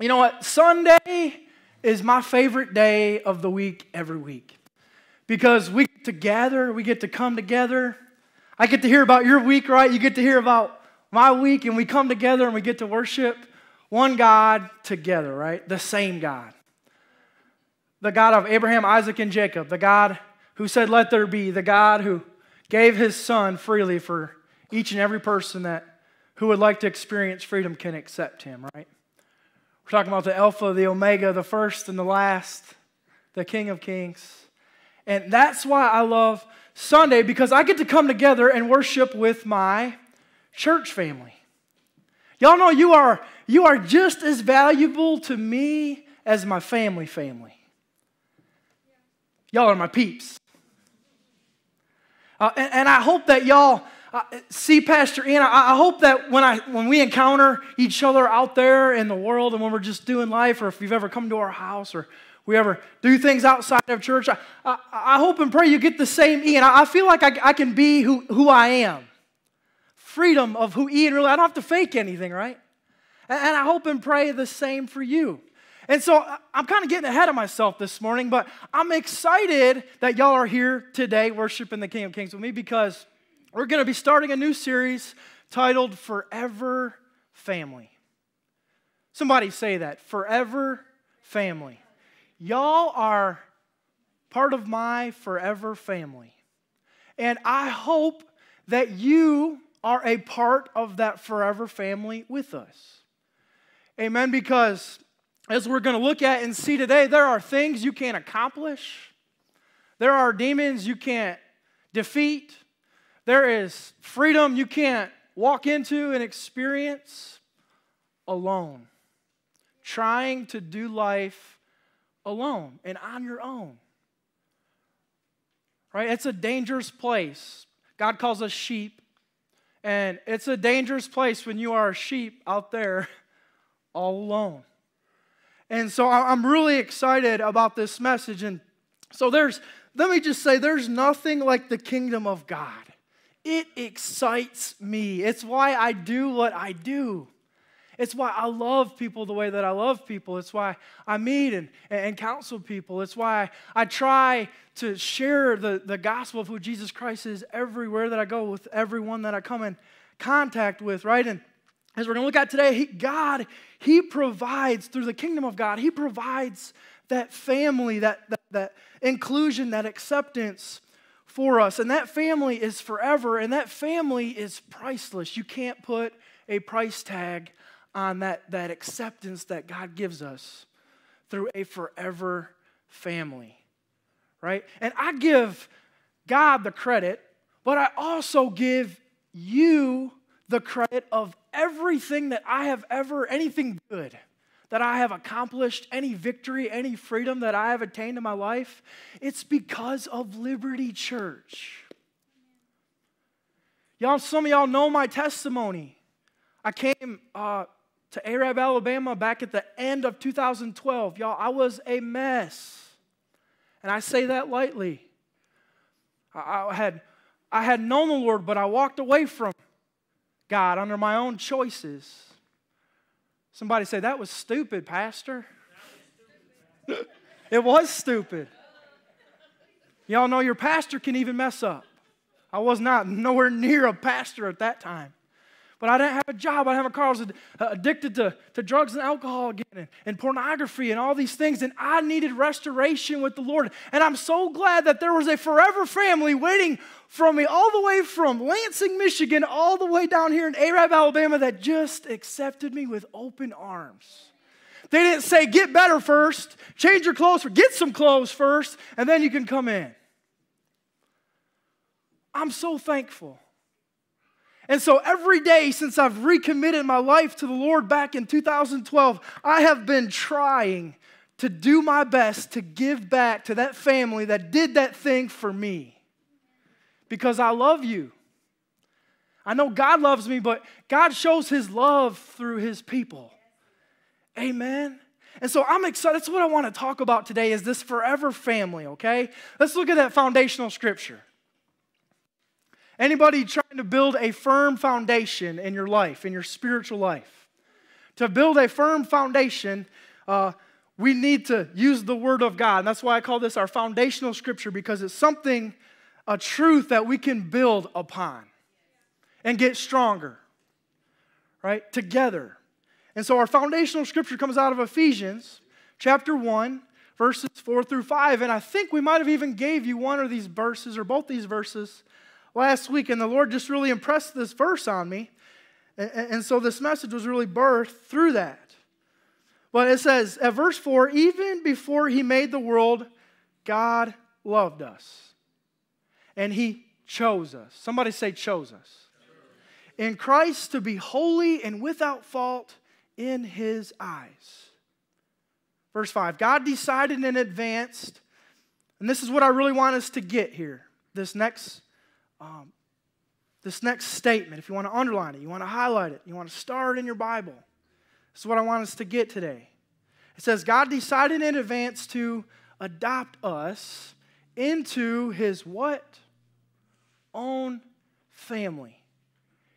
you know what? Sunday is my favorite day of the week every week because we get to gather, we get to come together. I get to hear about your week, right? You get to hear about my week, and we come together and we get to worship one God together, right? The same God. The God of Abraham, Isaac, and Jacob, the God who said, Let there be, the God who gave his son freely for each and every person that who would like to experience freedom can accept him, right? We're talking about the Alpha, the Omega, the first and the last, the King of Kings. And that's why I love Sunday because I get to come together and worship with my church family. Y'all know you are, you are just as valuable to me as my family family. Y'all are my peeps. Uh, and, and, I hope that y'all see Pastor Ian. I, I, hope that when, I, when we encounter each other out there in the world and when we're just doing life, or if you've ever come to our house or we ever do things outside of church, I, I, I hope and pray you get the same Ian. I, feel like I, I can be who, who I am. Freedom of who Ian really, I don't have to fake anything, right? And, and I hope and pray the same for you. And so I'm kind of getting ahead of myself this morning, but I'm excited that y'all are here today worshiping the King of Kings with me because we're going to be starting a new series titled Forever Family. Somebody say that Forever Family. Y'all are part of my forever family. And I hope that you are a part of that forever family with us. Amen. Because as we're going to look at and see today, there are things you can't accomplish, there are demons you can't defeat, there is freedom you can't walk into and experience alone. Trying to do life alone and on your own. Right? It's a dangerous place. God calls us sheep. And it's a dangerous place when you are a sheep out there all alone. And so I'm really excited about this message. And so there's, let me just say, there's nothing like the kingdom of God. It excites me. It's why I do what I do. It's why I love people the way that I love people. It's why I meet and, and counsel people. It's why I try to share the, the gospel of who Jesus Christ is everywhere that I go with everyone that I come in contact with, right? And as we're going to look at today, he, God, He provides through the kingdom of God, He provides that family, that, that, that inclusion, that acceptance for us. And that family is forever, and that family is priceless. You can't put a price tag on that, that acceptance that God gives us through a forever family, right? And I give God the credit, but I also give you the credit of everything that I have ever, anything good that I have accomplished, any victory, any freedom that I have attained in my life, it's because of Liberty Church. Y'all, some of y'all know my testimony. I came uh, to Arab, Alabama back at the end of 2012. Y'all, I was a mess. And I say that lightly. I, I had, I had known the Lord, but I walked away from God under my own choices. Somebody say, That was stupid, Pastor. it was stupid. Y'all know your pastor can even mess up. I was not nowhere near a pastor at that time. But I didn't have a job. I didn't have a car. I was uh, addicted to, to drugs and alcohol again and, and pornography and all these things. And I needed restoration with the Lord. And I'm so glad that there was a forever family waiting for me all the way from Lansing, Michigan, all the way down here in Arab, Alabama, that just accepted me with open arms. They didn't say, get better first, change your clothes, or get some clothes first, and then you can come in. I'm so thankful. And so every day since I've recommitted my life to the Lord back in 2012, I have been trying to do my best to give back to that family that did that thing for me. Because I love you. I know God loves me, but God shows his love through his people. Amen. And so I'm excited. That's what I want to talk about today is this forever family, okay? Let's look at that foundational scripture. Anybody trying to build a firm foundation in your life, in your spiritual life? To build a firm foundation, uh, we need to use the Word of God. And that's why I call this our foundational scripture because it's something, a truth that we can build upon and get stronger, right? Together. And so our foundational scripture comes out of Ephesians chapter 1, verses 4 through 5. And I think we might have even gave you one of these verses or both these verses last week. And the Lord just really impressed this verse on me. And, so this message was really birthed through that. But it says at verse 4 even before he made the world, God loved us. And he chose us. Somebody say, chose us. In Christ to be holy and without fault in his eyes. Verse 5 God decided in advance, and this is what I really want us to get here. This next, um, this next statement, if you want to underline it, you want to highlight it, you want to star it in your Bible. This is what I want us to get today. It says, God decided in advance to adopt us into his what? Own family.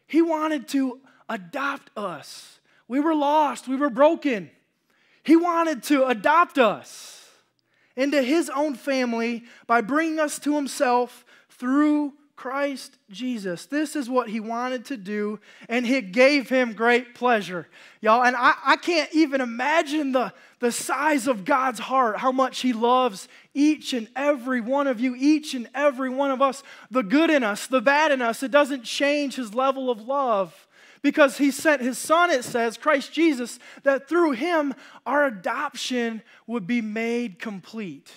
He wanted to adopt us we were lost, we were broken. He wanted to adopt us into His own family by bringing us to Himself through Christ Jesus. This is what He wanted to do, and it gave Him great pleasure. Y'all, and I, I can't even imagine the, the size of God's heart, how much He loves each and every one of you, each and every one of us, the good in us, the bad in us. It doesn't change His level of love because he sent his son, it says, Christ Jesus, that through him our adoption would be made complete.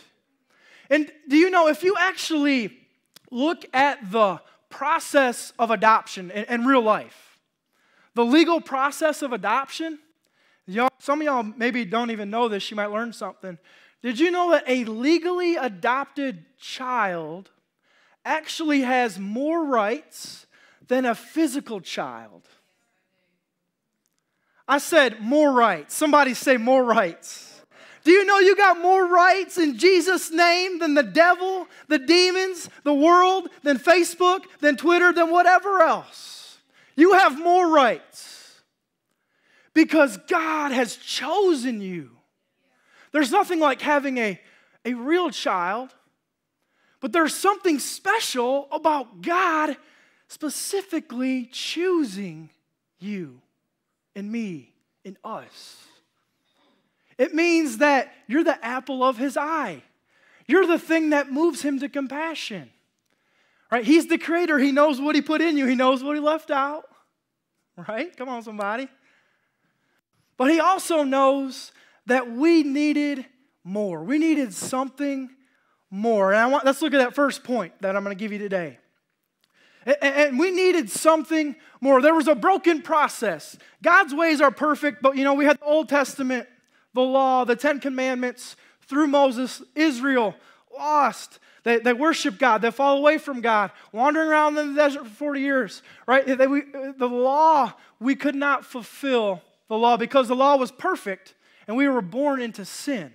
And do you know, if you actually look at the process of adoption in, in real life, the legal process of adoption, some of y'all maybe don't even know this, you might learn something. Did you know that a legally adopted child actually has more rights than a physical child? I said more rights. Somebody say more rights. Do you know you got more rights in Jesus' name than the devil, the demons, the world, than Facebook, than Twitter, than whatever else? You have more rights because God has chosen you. There's nothing like having a, a real child, but there's something special about God specifically choosing you and me, and us. It means that you're the apple of his eye. You're the thing that moves him to compassion. Right? He's the creator. He knows what he put in you, he knows what he left out. Right? Come on, somebody. But he also knows that we needed more. We needed something more. And I want let's look at that first point that I'm going to give you today. And we needed something more. There was a broken process. God's ways are perfect, but you know, we had the Old Testament, the law, the Ten Commandments through Moses, Israel lost. They, they worship God. They fall away from God, wandering around in the desert for 40 years, right? They, we, the law, we could not fulfill the law because the law was perfect and we were born into sin.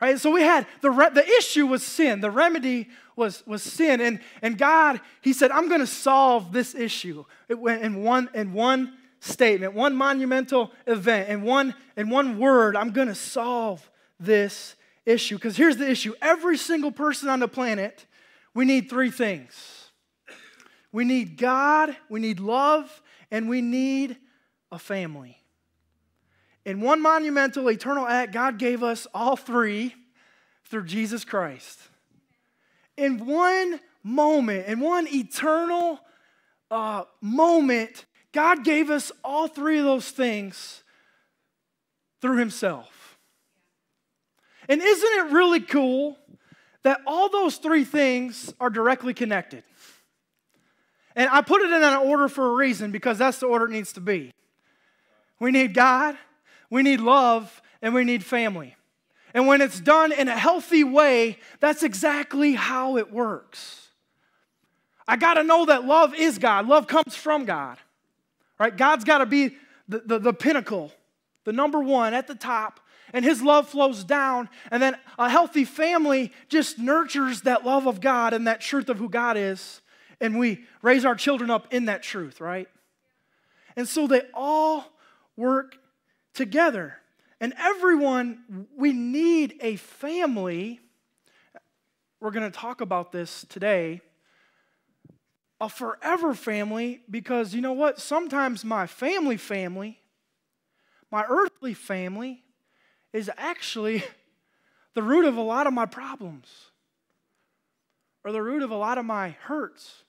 Right? So we had the, re- the issue was sin. The remedy was, was sin. And, and God, He said, I'm going to solve this issue in one, in one statement, one monumental event, and one, in one word. I'm going to solve this issue. Because here's the issue every single person on the planet, we need three things we need God, we need love, and we need a family. In one monumental, eternal act, God gave us all three through Jesus Christ. In one moment, in one eternal uh, moment, God gave us all three of those things through Himself. And isn't it really cool that all those three things are directly connected? And I put it in an order for a reason because that's the order it needs to be. We need God, we need love, and we need family. And when it's done in a healthy way, that's exactly how it works. I got to know that love is God. Love comes from God. Right? God's got to be the, the, the, pinnacle, the number one at the top, and His love flows down. And then a healthy family just nurtures that love of God and that truth of who God is. And we raise our children up in that truth, right? And so they all work together. And everyone, we need a family. We're going to talk about this today. A forever family, because you know what? Sometimes my family family, my earthly family, is actually the root of a lot of my problems or the root of a lot of my hurts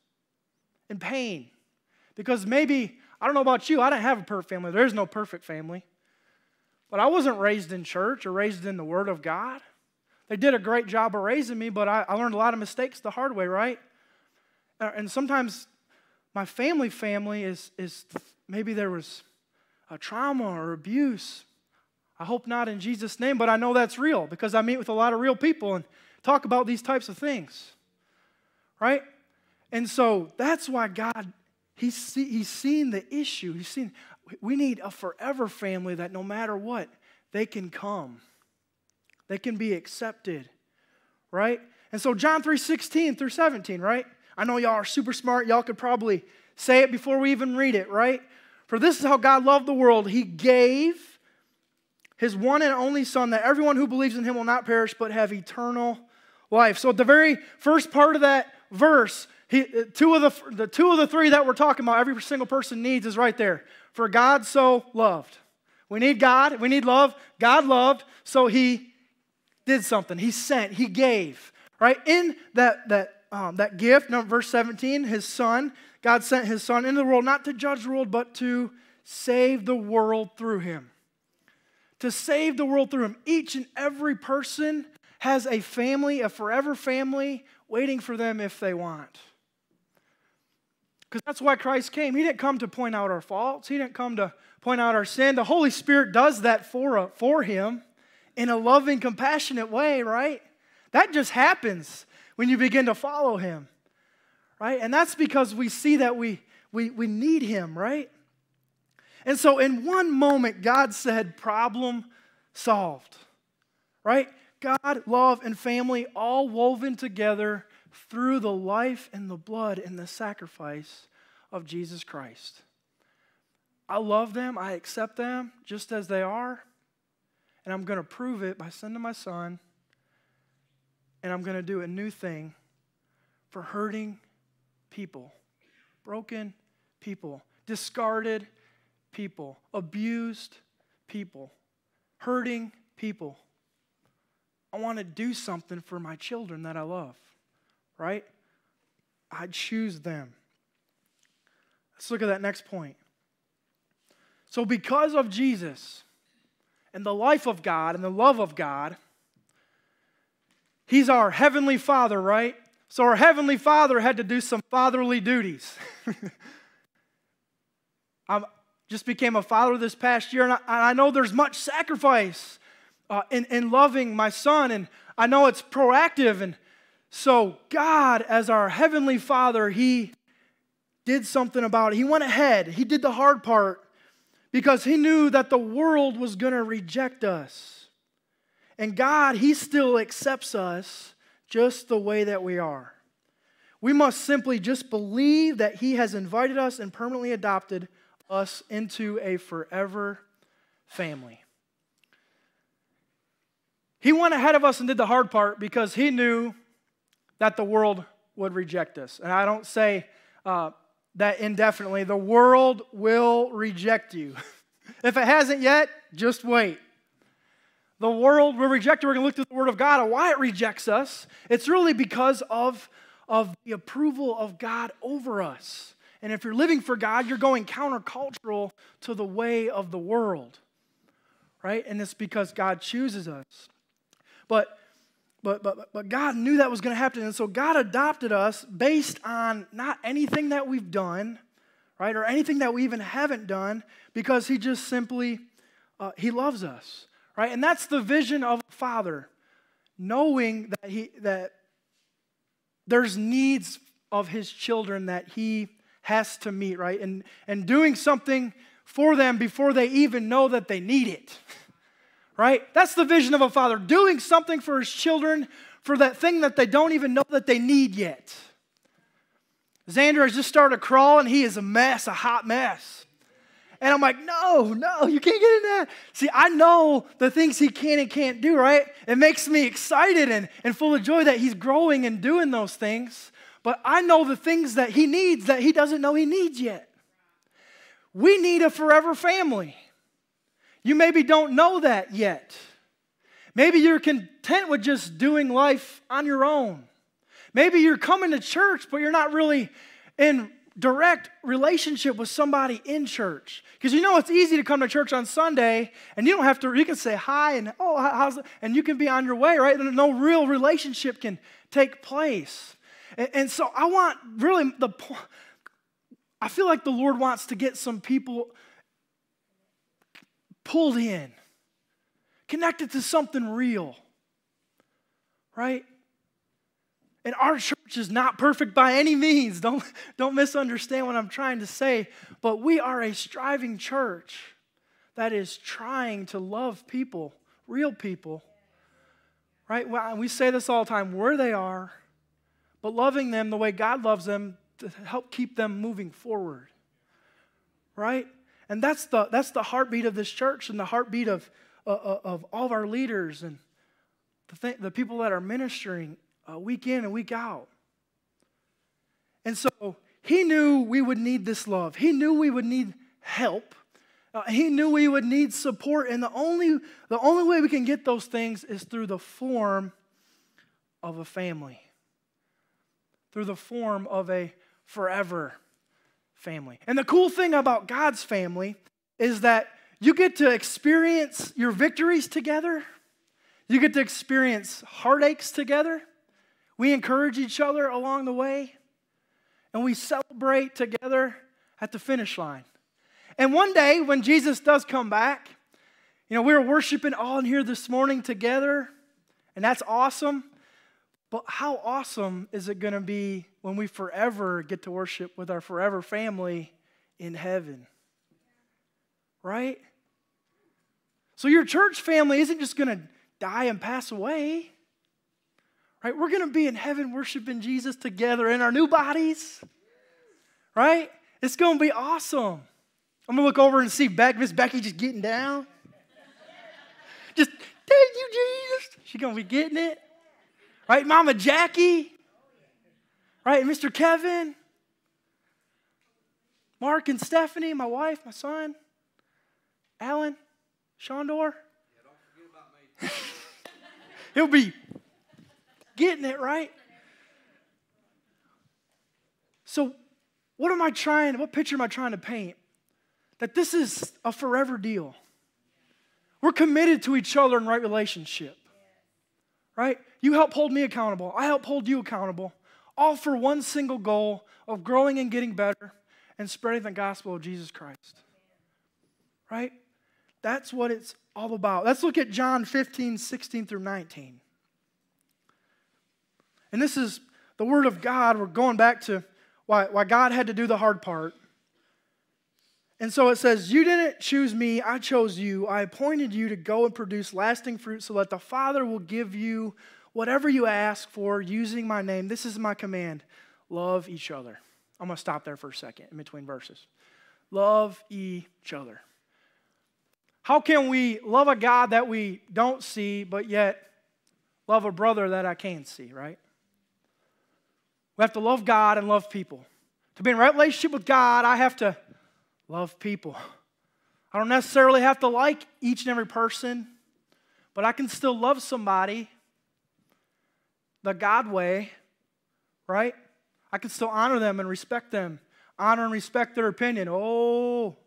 and pain. Because maybe, I don't know about you, I didn't have a perfect family. There's no perfect family. But I wasn't raised in church or raised in the Word of God. They did a great job of raising me, but I, I learned a lot of mistakes the hard way, right? Uh, and sometimes my family family is, is maybe there was a trauma or abuse. I hope not in Jesus' name, but I know that's real because I meet with a lot of real people and talk about these types of things, right? And so that's why God, he's, see, he's seen the issue. He's seen, we need a forever family that no matter what, they can come. They can be accepted, right? And so John 3 16 through 17, right? I know y'all are super smart. Y'all could probably say it before we even read it, right? For this is how God loved the world. He gave his one and only Son that everyone who believes in him will not perish but have eternal life. So at the very first part of that verse, he, two of the, the two of the three that we're talking about, every single person needs is right there. For God so loved. We need God, we need love. God loved, so he did something. He sent, he gave. Right? In that that um, that gift, no, verse 17, his son, God sent his son into the world not to judge the world, but to save the world through him. To save the world through him. Each and every person has a family, a forever family, waiting for them if they want. Because that's why Christ came. He didn't come to point out our faults, He didn't come to point out our sin. The Holy Spirit does that for, uh, for Him in a loving, compassionate way, right? That just happens when you begin to follow Him, right? And that's because we see that we, we, we need Him, right? And so in one moment, God said, problem solved, right? God, love, and family all woven together through the life and the blood and the sacrifice of Jesus Christ. I love them, I accept them just as they are, and I'm going to prove it by sending my son, and I'm going to do a new thing for hurting people, broken people, discarded people, abused people, hurting people. I want to do something for my children that I love, right? I choose them. Let's look at that next point. So, because of Jesus and the life of God and the love of God, He's our Heavenly Father, right? So, our Heavenly Father had to do some fatherly duties. I just became a father this past year, and I, I know there's much sacrifice uh, in, in loving my son, and I know it's proactive. And so, God, as our Heavenly Father, He did something about it. He went ahead, He did the hard part because He knew that the world was going to reject us. And God, He still accepts us just the way that we are. We must simply just believe that He has invited us and permanently adopted us into a forever family. He went ahead of us and did the hard part because he knew that the world would reject us. And I don't say uh, that indefinitely. The world will reject you. if it hasn't yet, just wait. The world will reject you. We're going to look to the Word of God and why it rejects us. It's really because of, of the approval of God over us. And if you're living for God, you're going countercultural to the way of the world, right? And it's because God chooses us. But but, but, but God knew that was going to happen. And so God adopted us based on not anything that we've done, right, or anything that we even haven't done, because He just simply, uh, He loves us, right? And that's the vision of a father, knowing that, he, that there's needs of His children that He has to meet, right? And, and doing something for them before they even know that they need it. right? That's the vision of a father doing something for his children for that thing that they don't even know that they need yet. Xander has just started to crawl and he is a mess, a hot mess. And I'm like, no, no, you can't get in that. See, I know the things he can and can't do, right? It makes me excited and, and full of joy that he's growing and doing those things. But I know the things that he needs that he doesn't know he needs yet. We need a forever family. You maybe don't know that yet. Maybe you're content with just doing life on your own. Maybe you're coming to church, but you're not really in direct relationship with somebody in church. Because you know it's easy to come to church on Sunday and you don't have to, you can say hi and, oh, how's it? And you can be on your way, right? No real relationship can take place. And, and so I want really the, point, I feel like the Lord wants to get some people pulled in, connected to something real, right? And our church is not perfect by any means. Don't, don't misunderstand what I'm trying to say. But we are a striving church that is trying to love people, real people. Right? We say this all the time where they are, but loving them the way God loves them to help keep them moving forward. Right? And that's the, that's the heartbeat of this church and the heartbeat of, uh, uh of all of our leaders and the, th- the people that are ministering uh, week in and week out. And so he knew we would need this love. He knew we would need help. Uh, he knew we would need support. And the only, the only way we can get those things is through the form of a family, through the form of a forever family. And the cool thing about God's family is that you get to experience your victories together, you get to experience heartaches together, we encourage each other along the way, and we celebrate together at the finish line. And one day, when Jesus does come back, you know, we were worshiping all in here this morning together, and that's awesome. But how awesome is it going to be when we forever get to worship with our forever family in heaven? Right? So, your church family isn't just going to die and pass away. Right? We're going to be in heaven worshiping Jesus together in our new bodies. Right? It's going to be awesome. I'm going to look over and see Beck, Miss Becky just getting down. Just, thank you, Jesus. She's going to be getting it. Right? Mama Jackie. Right? Mr. Kevin. Mark and Stephanie, my wife, my son. Alan, Shondor. Yeah, He'll be getting it, right? So, what am I trying, what picture am I trying to paint? That this is a forever deal. We're committed to each other in right relationship, right? You help hold me accountable, I help hold you accountable, all for one single goal of growing and getting better and spreading the gospel of Jesus Christ, right? That's what it's all about. Let's look at John 15, 16 through 19. And this is the Word of God. We're going back to why, why God had to do the hard part. And so it says, You didn't choose me, I chose you. I appointed you to go and produce lasting fruit so that the Father will give you whatever you ask for using my name. This is my command love each other. I'm going to stop there for a second in between verses. Love each other. How can we love a God that we don't see, but yet love a brother that I can see, right? We have to love God and love people. To be in right relationship with God, I have to love people. I don't necessarily have to like each and every person, but I can still love somebody the God way, right? I can still honor them and respect them, honor and respect their opinion. Oh,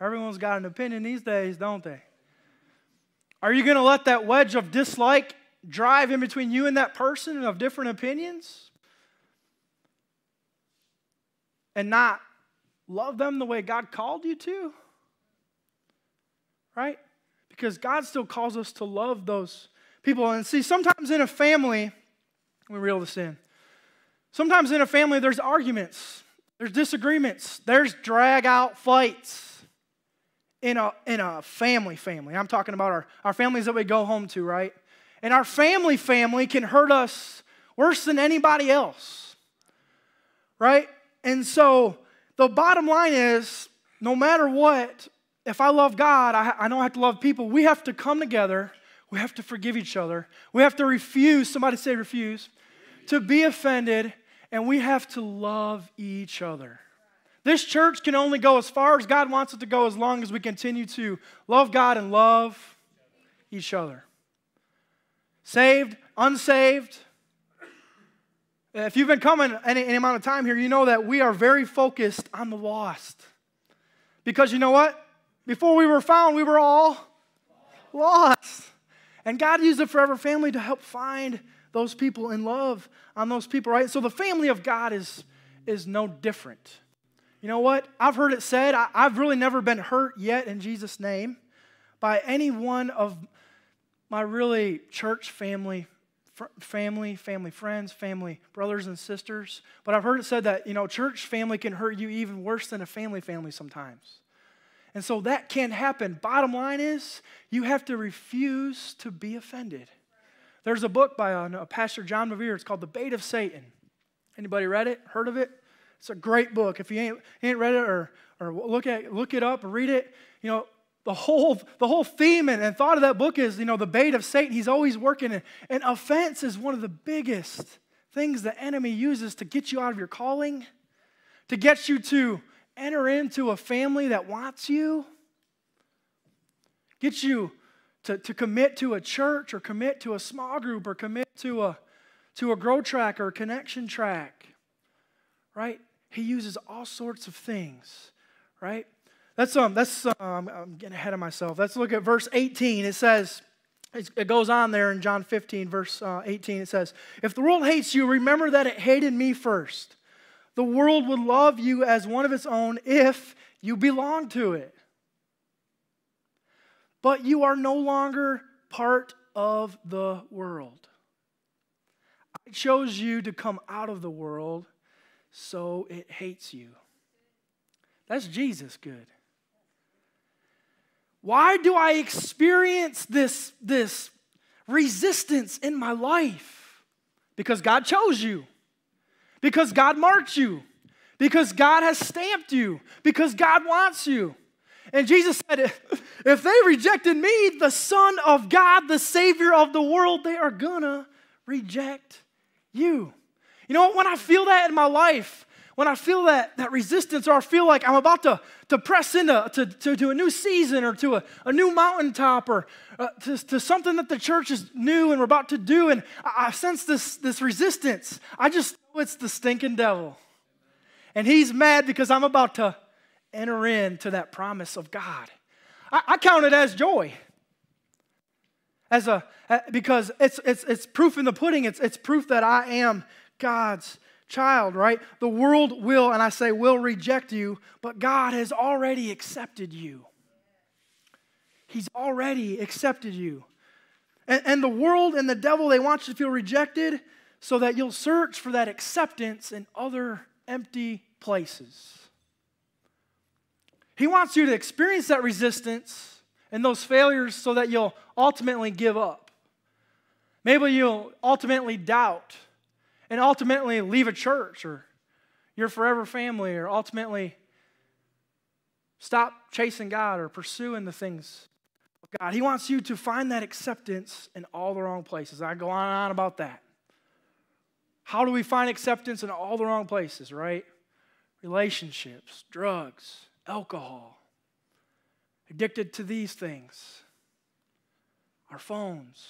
everyone's got an opinion these days, don't they? Are you going to let that wedge of dislike drive in between you and that person of different opinions? And not love them the way God called you to? Right? Because God still calls us to love those people. And see, sometimes in a family, me reel this in. Sometimes in a family, there's arguments, there's disagreements, there's drag out fights in a, in a family family. I'm talking about our, our families that we go home to, right? And our family family can hurt us worse than anybody else, right? And so the bottom line is no matter what, if I love God, I, I know I have to love people. We have to come together. We have to forgive each other. We have to refuse, somebody say refuse, to be offended, and we have to love each other. This church can only go as far as God wants it to go as long as we continue to love God and love each other. Saved, unsaved. Uh, if you've been coming any, any amount of time here, you know that we are very focused on the lost. Because you know what? Before we were found, we were all lost. And God used the Forever Family to help find those people in love on those people, right? So the family of God is, is no different. You know what? I've heard it said, I, have really never been hurt yet in Jesus' name by any one of my really church family, family, family friends, family brothers and sisters. But I've heard it said that, you know, church family can hurt you even worse than a family family sometimes. And so that can happen. Bottom line is, you have to refuse to be offended. There's a book by uh, a, a pastor, John Bevere. It's called The Bait of Satan. Anybody read it? Heard of it? It's a great book. If you ain't, ain't read it or, or look, at, look it up read it, you know, the whole, the whole theme and, and thought of that book is, you know, the bait of Satan. He's always working. And, and offense is one of the biggest things the enemy uses to get you out of your calling, to get you to enter into a family that wants you, get you to, to commit to a church or commit to a small group or commit to a, to a grow track or a connection track, right? He uses all sorts of things, right? That's um that's um I'm getting ahead of myself. Let's look at verse 18. It says it goes on there in John 15 verse uh, 18 it says, "If the world hates you, remember that it hated me first. The world would love you as one of its own if you belong to it. But you are no longer part of the world. I chose you to come out of the world so it hates you. That's Jesus good. Why do I experience this, this resistance in my life? Because God chose you, because God marked you, because God has stamped you, because God wants you. And Jesus said, if they rejected me, the Son of God, the Savior of the world, they are gonna reject you. You know? When I feel that in my life, when I feel that, that resistance or I feel like I'm about to, to press into to, to, to a new season or to a, a new mountaintop or uh, to, to something that the church is new and we're about to do, and I, I sense this, this resistance, I just know it's the stinking devil. And he's mad because I'm about to enter into that promise of God. I, I count it as joy as a because it's it's it's proof in the pudding it's it's proof that i am god's child right? The world will and i say will reject you but god has already accepted you. He's already accepted you. And, and the world and the devil they want you to feel rejected so that you'll search for that acceptance in other empty places. He wants you to experience that resistance and those failures so that you'll ultimately give up. Maybe you'll ultimately doubt and ultimately leave a church or your forever family or ultimately stop chasing God or pursuing the things of God. He wants you to find that acceptance in all the wrong places. I go on and on about that. How do we find acceptance in all the wrong places, right? Relationships, drugs, alcohol, addicted to these things, our phones,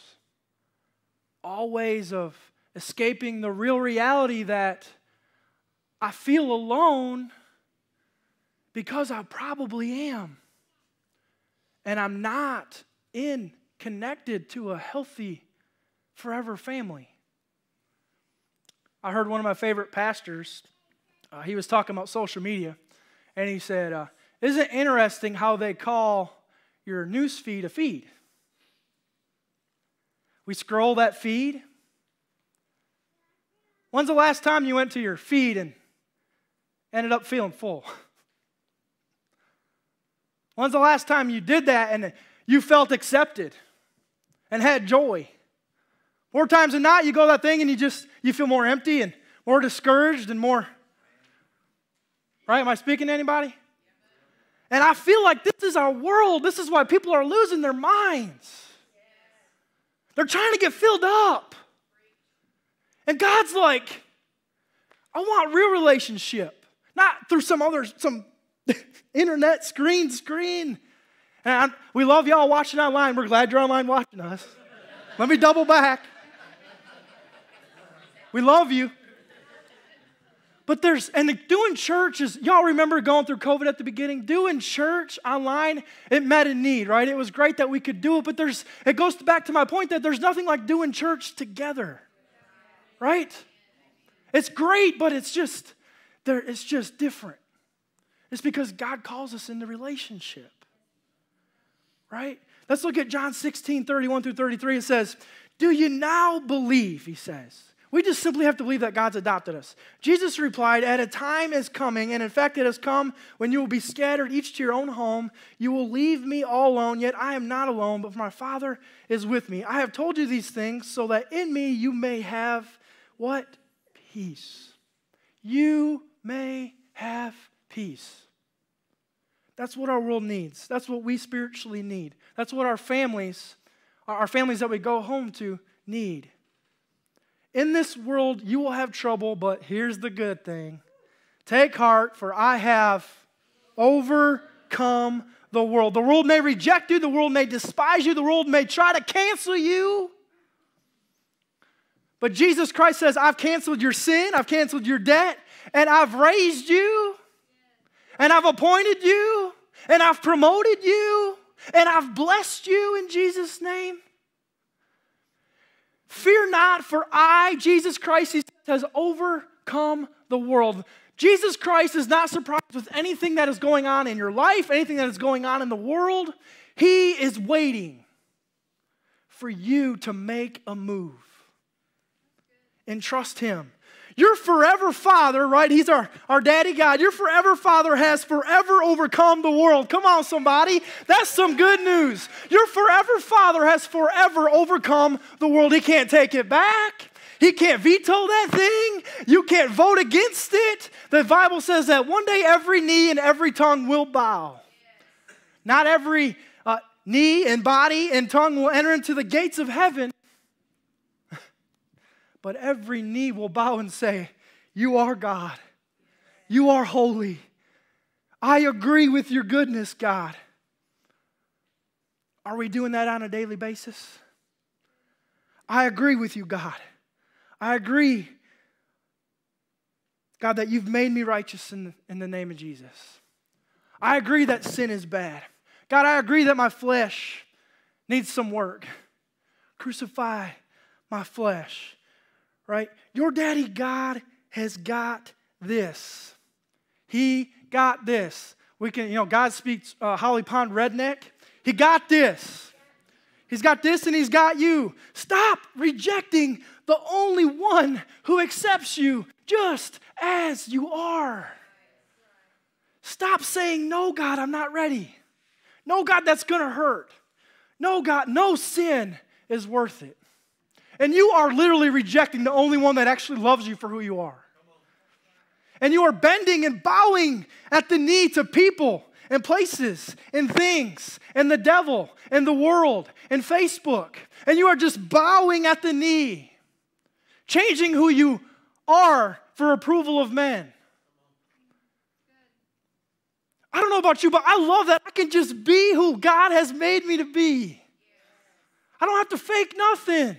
all ways of escaping the real reality that I feel alone because I probably am. And I'm not in connected to a healthy forever family. I heard one of my favorite pastors, uh, he was talking about social media, and he said, uh, isn't interesting how they call your news feed a feed? We scroll that feed. When's the last time you went to your feed and ended up feeling full? When's the last time you did that and you felt accepted and had joy? More times than not, you go that thing and you just you feel more empty and more discouraged and more. Right? Am I speaking to anybody? And I feel like this is our world. This is why people are losing their minds. They're trying to get filled up. And God's like, I want real relationship, not through some other, some internet screen, screen. And we love y'all watching online. We're glad you're online watching us. Let me double back. We love you. But there's, and doing church is, y'all remember going through COVID at the beginning? Doing church online, it met a need, right? It was great that we could do it, but there's, it goes back to my point that there's nothing like doing church together, right? It's great, but it's just, there, it's just different. It's because God calls us into relationship, right? Let's look at John 16, 31 through 33. It says, Do you now believe, he says, we just simply have to believe that God's adopted us. Jesus replied, At a time is coming, and in fact it has come, when you will be scattered each to your own home. You will leave me all alone, yet I am not alone, but my Father is with me. I have told you these things so that in me you may have what? Peace. You may have peace. That's what our world needs. That's what we spiritually need. That's what our families, our families that we go home to, need. In this world, you will have trouble, but here's the good thing take heart, for I have overcome the world. The world may reject you, the world may despise you, the world may try to cancel you. But Jesus Christ says, I've canceled your sin, I've canceled your debt, and I've raised you, and I've appointed you, and I've promoted you, and I've blessed you in Jesus' name. Fear not, for I, Jesus Christ, has overcome the world. Jesus Christ is not surprised with anything that is going on in your life, anything that is going on in the world. He is waiting for you to make a move and trust Him. Your forever Father, right? He's our, our daddy God. Your forever Father has forever overcome the world. Come on, somebody. That's some good news. Your forever Father has forever overcome the world. He can't take it back. He can't veto that thing. You can't vote against it. The Bible says that one day every knee and every tongue will bow. Not every uh, knee and body and tongue will enter into the gates of heaven, but every knee will bow and say, You are God. You are holy. I agree with your goodness, God. Are we doing that on a daily basis? I agree with you, God. I agree, God, that you've made me righteous in the, in the name of Jesus. I agree that sin is bad. God, I agree that my flesh needs some work. Crucify my flesh right? Your daddy God has got this. He got this. We can, you know, God speaks uh, Holly Pond redneck. He got this. He's got this and he's got you. Stop rejecting the only one who accepts you just as you are. Stop saying, No, God, I'm not ready. No, God, that's going to hurt. No, God, no sin is worth it. And you are literally rejecting the only one that actually loves you for who you are. And you are bending and bowing at the knee to people and places and things and the devil and the world and Facebook. And you are just bowing at the knee, changing who you are for approval of men. I don't know about you, but I love that I can just be who God has made me to be. I don't have to fake nothing.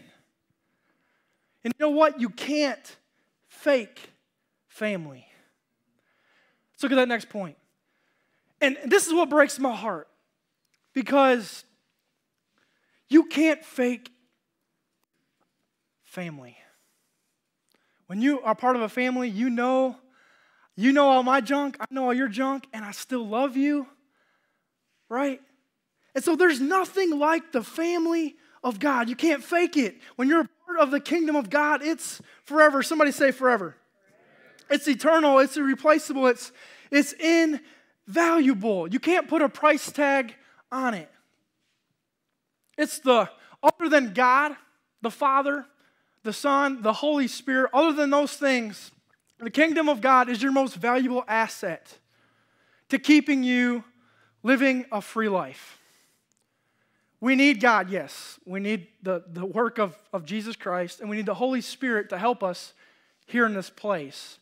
And you know what? You can't fake family. Let's look at that next point. And this is what breaks my heart because you can't fake family. When you are part of a family, you know you know all my junk, I know all your junk, and I still love you. Right? And so there's nothing like the family of God. You can't fake it. When you're of the kingdom of God, it's forever. Somebody say forever. It's eternal, it's irreplaceable, it's, it's invaluable. You can't put a price tag on it. It's the other than God, the Father, the Son, the Holy Spirit, other than those things, the kingdom of God is your most valuable asset to keeping you living a free life. We need God, yes. We need the, the work of, of Jesus Christ, and we need the Holy Spirit to help us here in this place.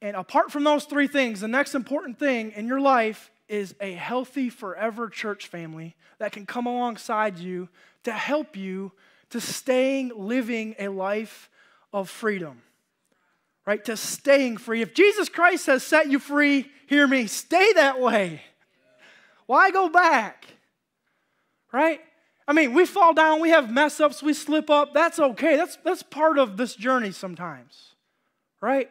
And apart from those three things, the next important thing in your life is a healthy, forever church family that can come alongside you to help you to staying living a life of freedom. Right? To staying free. If Jesus Christ has set you free, hear me, stay that way. Why go back? Right? I mean, we fall down, we have mess ups, we slip up. That's okay. That's, that's part of this journey sometimes. Right?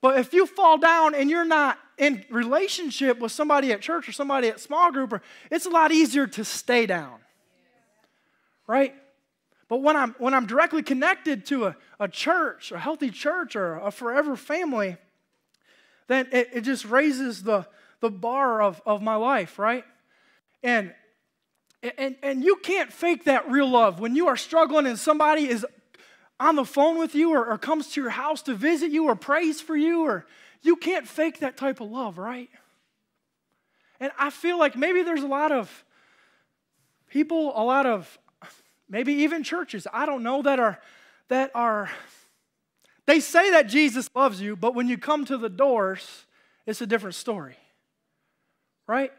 But if you fall down and you're not in relationship with somebody at church or somebody at small group, or, it's a lot easier to stay down. Right? But when I'm, when I'm directly connected to a, a church, a healthy church, or a forever family, then it, it just raises the, the bar of, of my life, right? And, and, and you can't fake that real love. When you are struggling and somebody is on the phone with you or, or comes to your house to visit you or prays for you, or you can't fake that type of love, right? And I feel like maybe there's a lot of people, a lot of maybe even churches, I don't know, that are that are they say that Jesus loves you, but when you come to the doors, it's a different story. Right?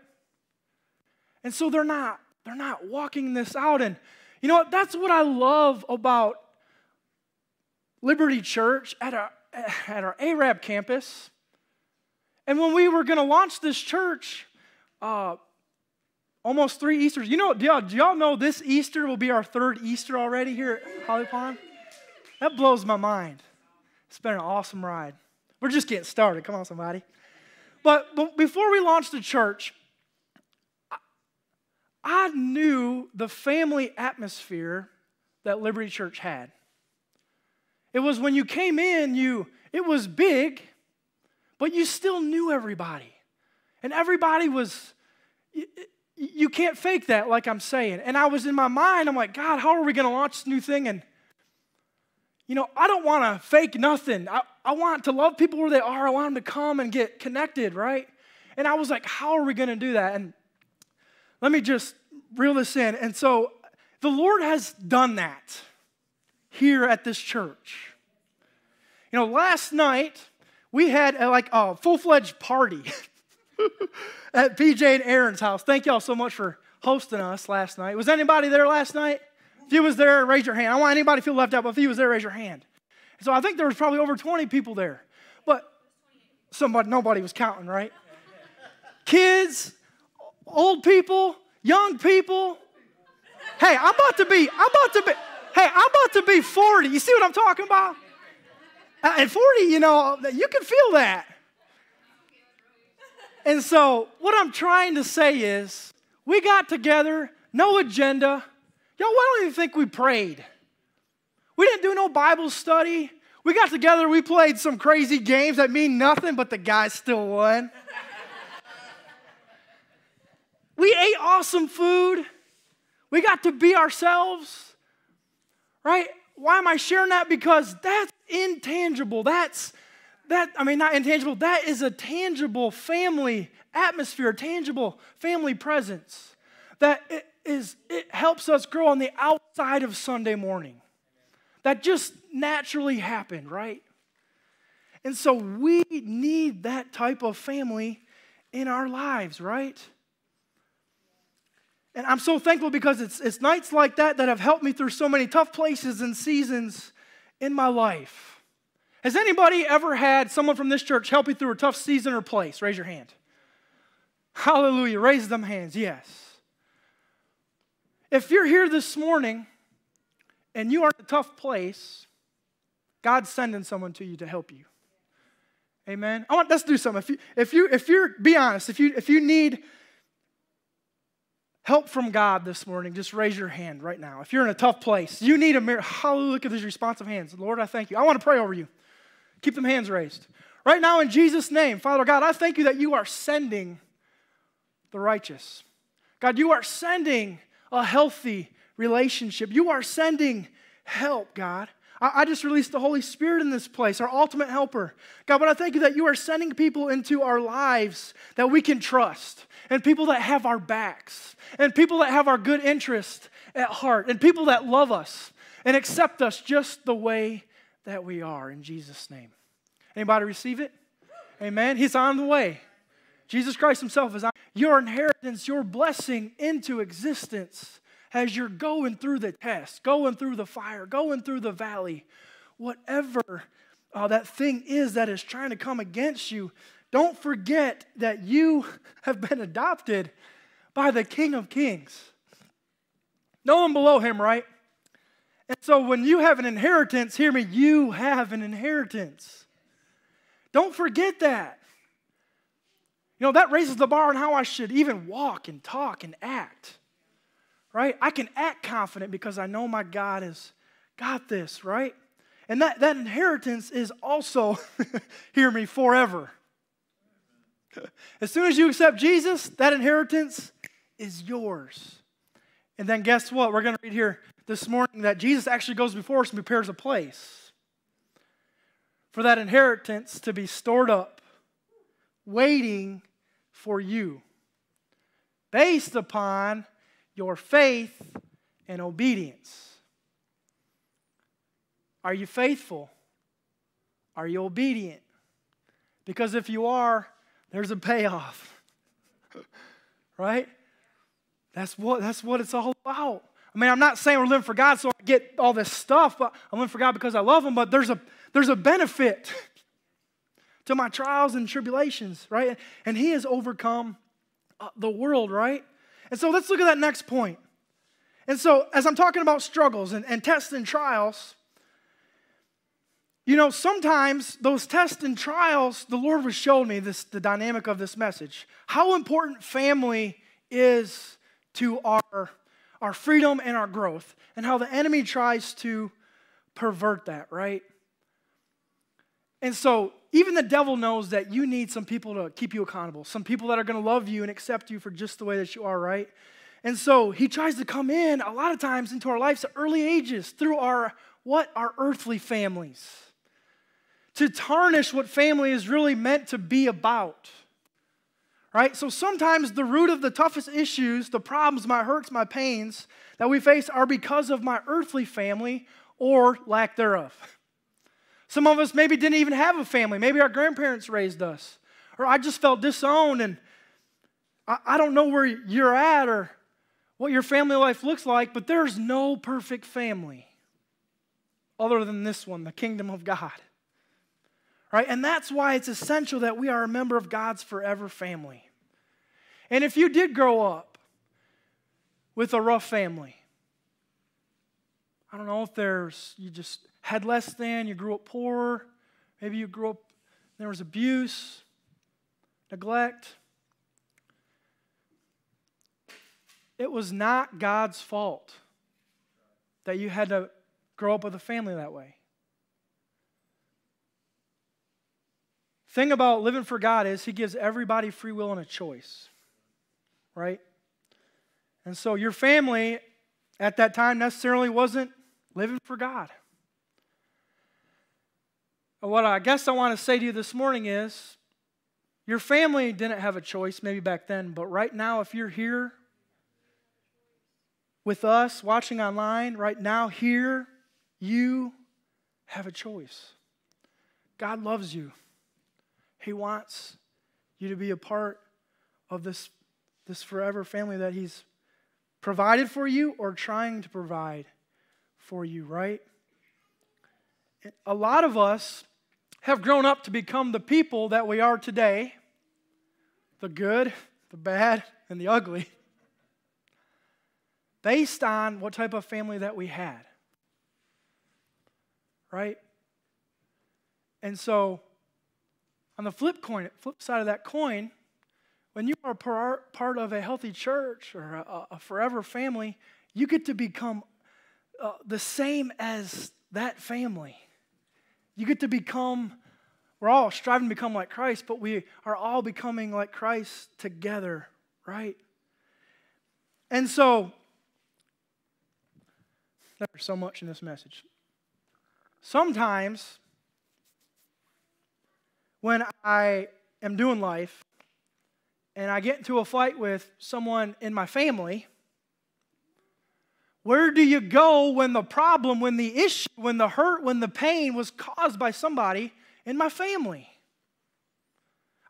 And so they're not they're not walking this out and you know what? That's what I love about Liberty Church at our, at our Arab campus. And when we were going to launch this church, uh, almost three Easters, you know, do y'all, do y'all know this Easter will be our third Easter already here at Holly Pond? That blows my mind. It's been an awesome ride. We're just getting started. Come on, somebody. But, but before we launched the church, I knew the family atmosphere that Liberty Church had. It was when you came in, you it was big, but you still knew everybody. And everybody was you, you can't fake that like I'm saying. And I was in my mind, I'm like, God, how are we going to launch this new thing and you know, I don't want to fake nothing. I, I want to love people where they are. I want them to come and get connected, right? And I was like, how are we going to do that? And let me just reel this in. And so the Lord has done that here at this church. You know, last night we had a, like a full fledged party at PJ and Aaron's house. Thank y'all so much for hosting us last night. Was anybody there last night? If you was there, raise your hand. I don't want anybody to feel left out, but if you was there, raise your hand. So I think there was probably over 20 people there. But somebody, nobody was counting, right? Kids, old people, young people. Hey, I'm about to be, I'm about to be, hey, I'm about to be 40. You see what I'm talking about? Uh, At 40, you know, you can feel that. And so, what I'm trying to say is, we got together, no agenda. Y'all, why don't you think we prayed? We didn't do no Bible study. We got together, we played some crazy games that mean nothing, but the guys still won. We ate awesome food. We got to be ourselves, right? Why am I sharing that? Because that's intangible. That's that, I mean, not intangible, that is a tangible family atmosphere, tangible family presence that it is it helps us grow on the outside of Sunday morning. That just naturally happened, right? And so we need that type of family in our lives, right? And I'm so thankful because it's, it's nights like that that have helped me through so many tough places and seasons in my life. Has anybody ever had someone from this church help you through a tough season or place? Raise your hand. Hallelujah. Raise them hands. Yes. If you're here this morning and you are in a tough place, God's sending someone to you to help you. Amen. I want let's do something. If you if you if you're be honest, if you if you need help from God this morning, just raise your hand right now. If you're in a tough place, you need a miracle. Hallelujah. Look at these responsive hands. Lord, I thank you. I want to pray over you. Keep them hands raised. Right now, in Jesus' name, Father God, I thank you that you are sending the righteous. God, you are sending a healthy relationship. You are sending help, God. I, just released the Holy Spirit in this place, our ultimate helper. God, but I thank you that you are sending people into our lives that we can trust, and people that have our backs, and people that have our good interest at heart, and people that love us and accept us just the way that we are in Jesus' name. Anybody receive it? Amen. He's on the way. Jesus Christ Himself is on your inheritance, your blessing into existence as you're going through the test, going through the fire, going through the valley, whatever uh, that thing is that is trying to come against you, don't forget that you have been adopted by the King of Kings. No one below him, right? And so when you have an inheritance, hear me, you have an inheritance. Don't forget that. You know, that raises the bar on how I should even walk and talk and act right? I can act confident because I know my God has got this, right? And that, that inheritance is also, hear me, forever. As soon as you accept Jesus, that inheritance is yours. And then guess what? We're going to read here this morning that Jesus actually goes before us and prepares a place for that inheritance to be stored up, waiting for you, based upon your faith and obedience. Are you faithful? Are you obedient? Because if you are, there's a payoff. right? That's what, that's what it's all about. I mean, I'm not saying we're living for God so I get all this stuff, but I'm living for God because I love Him, but there's a, there's a benefit to my trials and tribulations, right? And He has overcome uh, the world, right? And so let's look at that next point. And so, as I'm talking about struggles and, and tests and trials, you know, sometimes those tests and trials, the Lord was showing me this, the dynamic of this message. How important family is to our, our freedom and our growth, and how the enemy tries to pervert that, right? And so, even the devil knows that you need some people to keep you accountable, some people that are going to love you and accept you for just the way that you are, right? And so he tries to come in a lot of times into our lives at early ages through our what? Our earthly families. To tarnish what family is really meant to be about. Right? So sometimes the root of the toughest issues, the problems, my hurts, my pains that we face are because of my earthly family or lack thereof. Some of us maybe didn't even have a family. Maybe our grandparents raised us. Or I just felt disowned and I, I don't know where you're at or what your family life looks like, but there's no perfect family other than this one, the kingdom of God. Right? And that's why it's essential that we are a member of God's forever family. And if you did grow up with a rough family, I don't know if there's, you just had less than, you grew up poor, maybe you grew up, there was abuse, neglect. It was not God's fault that you had to grow up with a family that way. Thing about living for God is He gives everybody free will and a choice, right? And so your family at that time necessarily wasn't living for God. What I guess I want to say to you this morning is your family didn't have a choice maybe back then, but right now, if you're here with us watching online, right now, here, you have a choice. God loves you. He wants you to be a part of this, this forever family that He's provided for you or trying to provide for you, right? A lot of us have grown up to become the people that we are today the good, the bad, and the ugly based on what type of family that we had. Right? And so, on the flip coin, flip side of that coin, when you are part of a healthy church or a, a forever family, you get to become uh, the same as that family. You get to become, we're all striving to become like Christ, but we are all becoming like Christ together, right? And so, there's so much in this message. sometimes when I am doing life and I get into a fight with someone in my family, where do you go when the problem, when the issue, when the hurt, when the pain was caused by somebody in my family?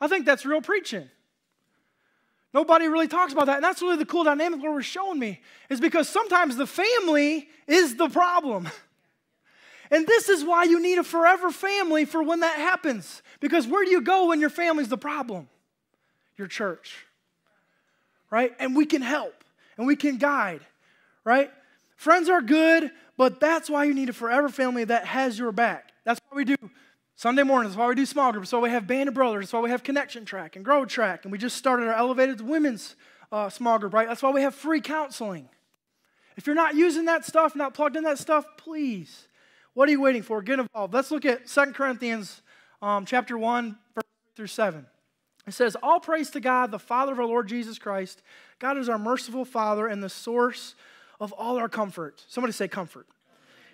I think that's real preaching. Nobody really talks about that. And that's really the cool dynamic Lord was showing me, is because sometimes the family is the problem. And this is why you need a forever family for when that happens. Because where do you go when your family's the problem? Your church. Right? And we can help and we can guide. Right? Friends are good, but that's why you need a forever family that has your back. That's why we do Sunday mornings. That's why we do small groups. That's why we have Band of Brothers. That's why we have Connection Track and Grow Track. And we just started our Elevated Women's uh, small group, right? That's why we have free counseling. If you're not using that stuff, not plugged in that stuff, please what are you waiting for? Get involved. Let's look at 2 Corinthians um, chapter 1, verse through 7. It says, All praise to God, the Father of our Lord Jesus Christ. God is our merciful Father and the source of all our comfort. Somebody say comfort.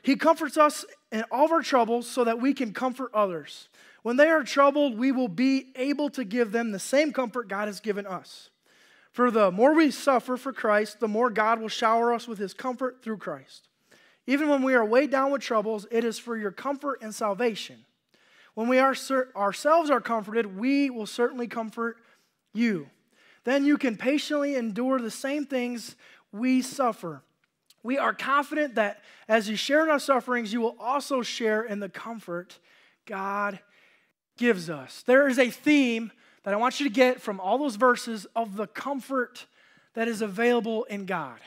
He comforts us in all of our troubles so that we can comfort others. When they are troubled, we will be able to give them the same comfort God has given us. For the more we suffer for Christ, the more God will shower us with his comfort through Christ. Even when we are weighed down with troubles, it is for your comfort and salvation. When we are ourselves are comforted, we will certainly comfort you. Then you can patiently endure the same things we suffer. We are confident that as you share in our sufferings, you will also share in the comfort God gives us. There is a theme that I want you to get from all those verses of the comfort that is available in God.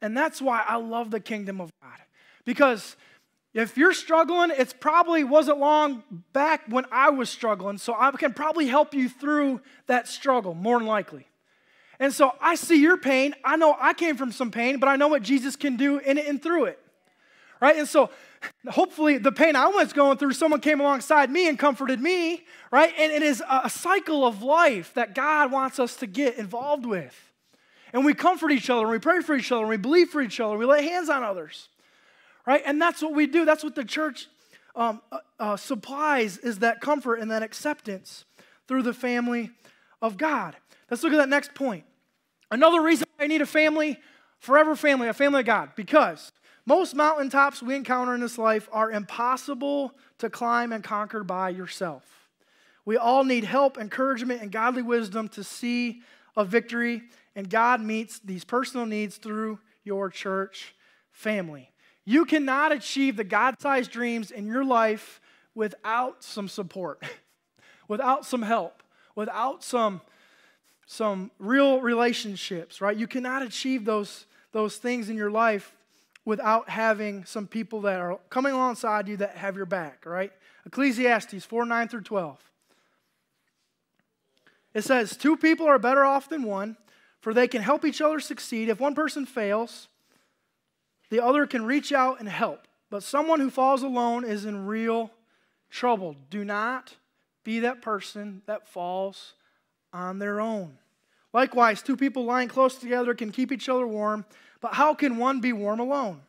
And that's why I love the kingdom of God. Because if you're struggling, it's probably wasn't long back when I was struggling, so I can probably help you through that struggle, more than likely. And so I see your pain. I know I came from some pain, but I know what Jesus can do in it and through it. Right? And so hopefully the pain I was going through, someone came alongside me and comforted me, right? And it is a cycle of life that God wants us to get involved with. And we comfort each other, and we pray for each other, and we believe for each other, and we lay hands on others. Right? And that's what we do. That's what the church um, uh, uh, supplies is that comfort and that acceptance through the family of God. Let's look at that next point. Another reason I need a family, forever family, a family of God, because most mountaintops we encounter in this life are impossible to climb and conquer by yourself. We all need help, encouragement, and godly wisdom to see a victory and God meets these personal needs through your church family. You cannot achieve the God sized dreams in your life without some support, without some help, without some, some real relationships, right? You cannot achieve those, those things in your life without having some people that are coming alongside you that have your back, right? Ecclesiastes 4 9 through 12. It says, Two people are better off than one for they can help each other succeed. If one person fails, the other can reach out and help. But someone who falls alone is in real trouble. Do not be that person that falls on their own. Likewise, two people lying close together can keep each other warm, but how can one be warm alone?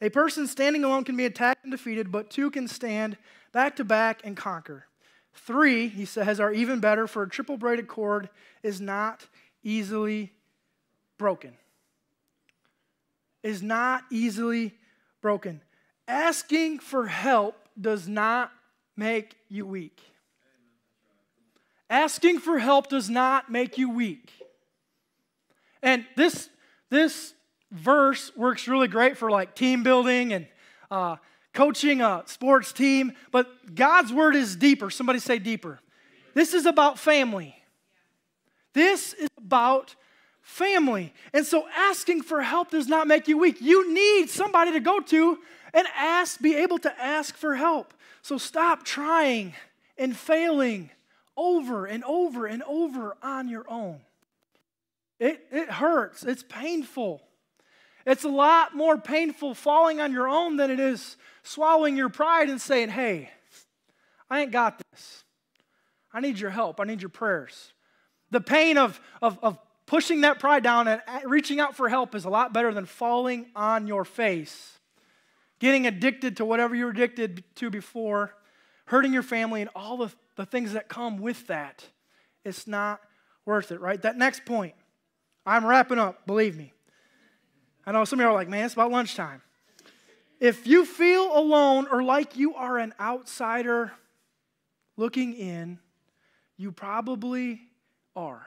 A person standing alone can be attacked and defeated, but two can stand back to back and conquer. Three, he says, are even better, for a triple braided cord is not easily broken. Is not easily broken. Asking for help does not make you weak. Asking for help does not make you weak. And this, this verse works really great for like team building and uh, coaching a sports team, but God's word is deeper. Somebody say deeper. This is about family. This is about family. And so asking for help does not make you weak. You need somebody to go to and ask, be able to ask for help. So stop trying and failing over and over and over on your own. It, it hurts, it's painful. It's a lot more painful falling on your own than it is swallowing your pride and saying, hey, I ain't got this. I need your help. I need your prayers. The pain of, of, of pushing that pride down and reaching out for help is a lot better than falling on your face getting addicted to whatever you were addicted to before, hurting your family, and all the, the things that come with that. It's not worth it, right? That next point, I'm wrapping up, believe me. I know some of you are like, man, it's about lunchtime. If you feel alone or like you are an outsider looking in, you probably are.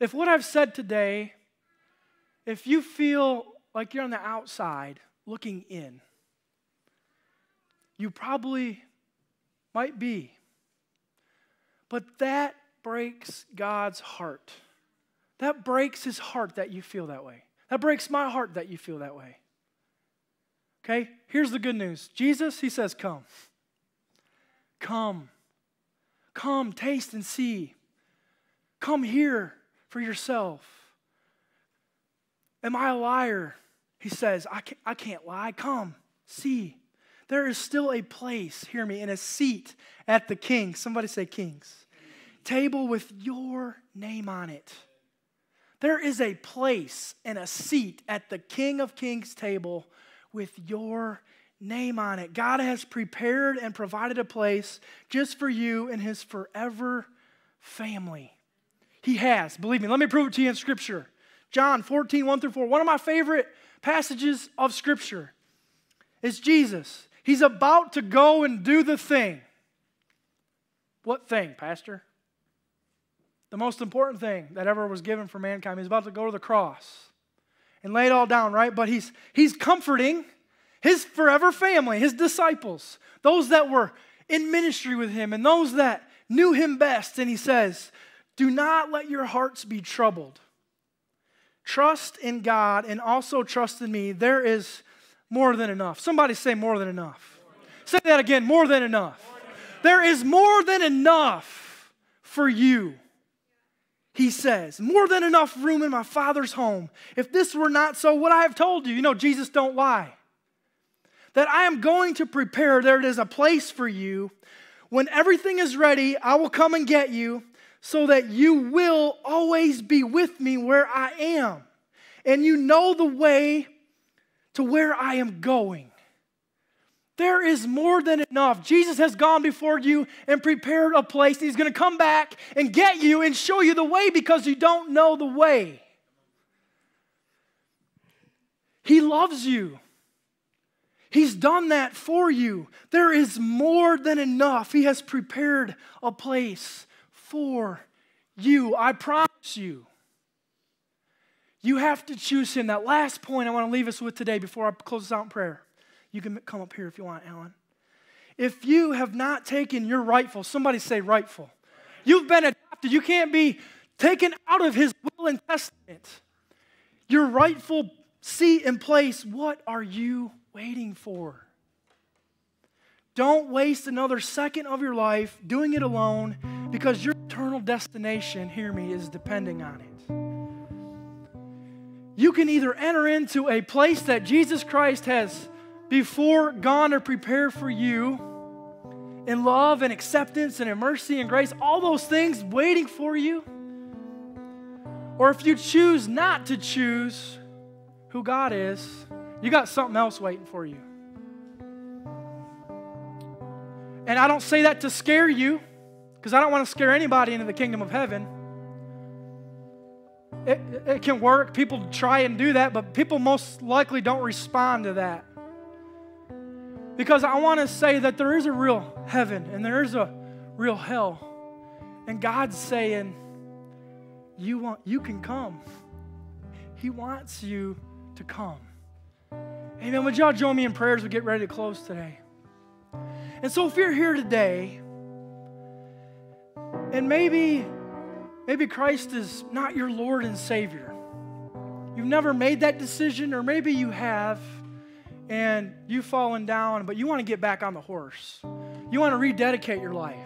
If what I've said today, if you feel like you're on the outside looking in, you probably might be. But that breaks God's heart. That breaks his heart that you feel that way. That breaks my heart that you feel that way. Okay, here's the good news Jesus, he says, Come. Come. Come, taste and see. Come here for yourself. Am I a liar? He says, I can't, I can't lie. Come, see. There is still a place, hear me, in a seat at the king. Somebody say, Kings. Table with your name on it. There is a place and a seat at the King of Kings table with your name on it. God has prepared and provided a place just for you and his forever family. He has. Believe me, let me prove it to you in Scripture. John 14, 1 through 4. One of my favorite passages of Scripture is Jesus. He's about to go and do the thing. What thing, Pastor? The most important thing that ever was given for mankind. He's about to go to the cross and lay it all down, right? But he's, he's comforting his forever family, his disciples, those that were in ministry with him and those that knew him best. And he says, Do not let your hearts be troubled. Trust in God and also trust in me. There is more than enough. Somebody say more than enough. Say that again more than enough. There is more than enough for you he says, More than enough room in my Father's home. If this were not so, would I have told you? You know, Jesus don't lie. That I am going to prepare, there is a place for you. When everything is ready, I will come and get you so that you will always be with me where I am. And you know the way to where I am going. There is more than enough. Jesus has gone before you and prepared a place. He's going to come back and get you and show you the way because you don't know the way. He loves you. He's done that for you. There is more than enough. He has prepared a place for you. I promise you. You have to choose Him. That last point I want to leave us with today before I close this out in prayer. You can come up here if you want, Alan. If you have not taken your rightful, somebody say rightful. You've been adopted. You can't be taken out of his will and testament. Your rightful seat and place, what are you waiting for? Don't waste another second of your life doing it alone because your eternal destination, hear me, is depending on it. You can either enter into a place that Jesus Christ has before gone to prepare for you in love and acceptance and in mercy and grace, all those things waiting for you. Or if you choose not to choose who God is, you got something else waiting for you. And I don't say that to scare you, because I don't want to scare anybody into the kingdom of heaven. It, it can work. People try and do that, but people most likely don't respond to that. Because I want to say that there is a real heaven and there is a real hell. And God's saying, you, want, you can come. He wants you to come. Amen. Would y'all join me in prayers? We get ready to close today. And so if you're here today, and maybe, maybe Christ is not your Lord and Savior. You've never made that decision, or maybe you have and you've fallen down, but you want to get back on the horse. You want to rededicate your life.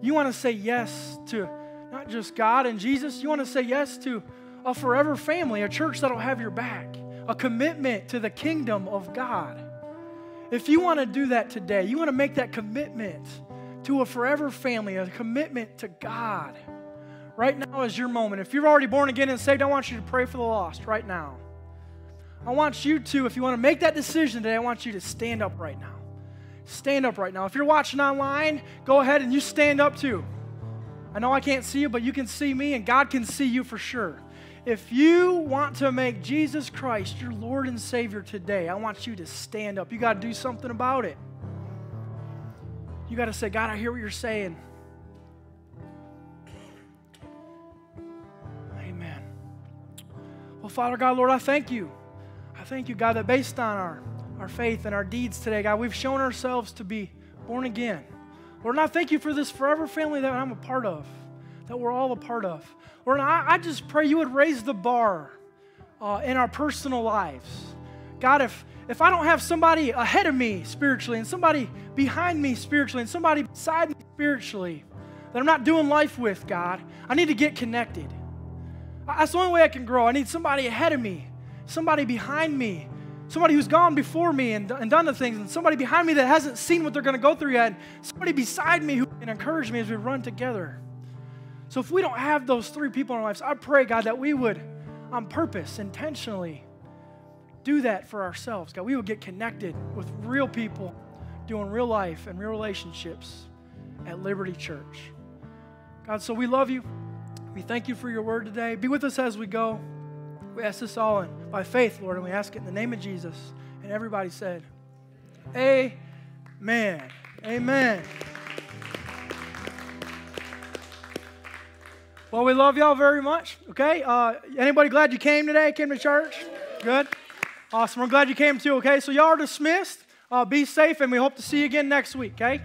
You want to say yes to not just God and Jesus, you want to say yes to a forever family, a church that'll have your back, a commitment to the kingdom of God. If you want to do that today, you want to make that commitment to a forever family, a commitment to God. Right now is your moment. If you're already born again and saved, I want you to pray for the lost right now. I want you to, if you want to make that decision today, I want you to stand up right now. Stand up right now. If you're watching online, go ahead and you stand up too. I know I can't see you, but you can see me, and God can see you for sure. If you want to make Jesus Christ your Lord and Savior today, I want you to stand up. You got to do something about it. You got to say, God, I hear what you're saying. Well, Father God, Lord, I thank you. I thank you, God, that based on our, our faith and our deeds today, God, we've shown ourselves to be born again. Lord, and I thank you for this forever family that I'm a part of, that we're all a part of. Lord, I, I just pray you would raise the bar uh, in our personal lives. God, if, if I don't have somebody ahead of me spiritually and somebody behind me spiritually and somebody beside me spiritually that I'm not doing life with, God, I need to get connected. That's the only way I can grow. I need somebody ahead of me, somebody behind me, somebody who's gone before me and, and done the things, and somebody behind me that hasn't seen what they're going to go through yet, somebody beside me who can encourage me as we run together. So if we don't have those three people in our lives, I pray, God, that we would, on purpose, intentionally, do that for ourselves. God, we would get connected with real people doing real life and real relationships at Liberty Church. God, so we love you. We thank you for your word today. Be with us as we go. We ask this all in, by faith, Lord, and we ask it in the name of Jesus. And everybody said, Amen. Amen. Well, we love y'all very much. Okay. Uh, anybody glad you came today? Came to church? Good. Awesome. We're glad you came too. Okay. So y'all are dismissed. Uh, be safe, and we hope to see you again next week. Okay.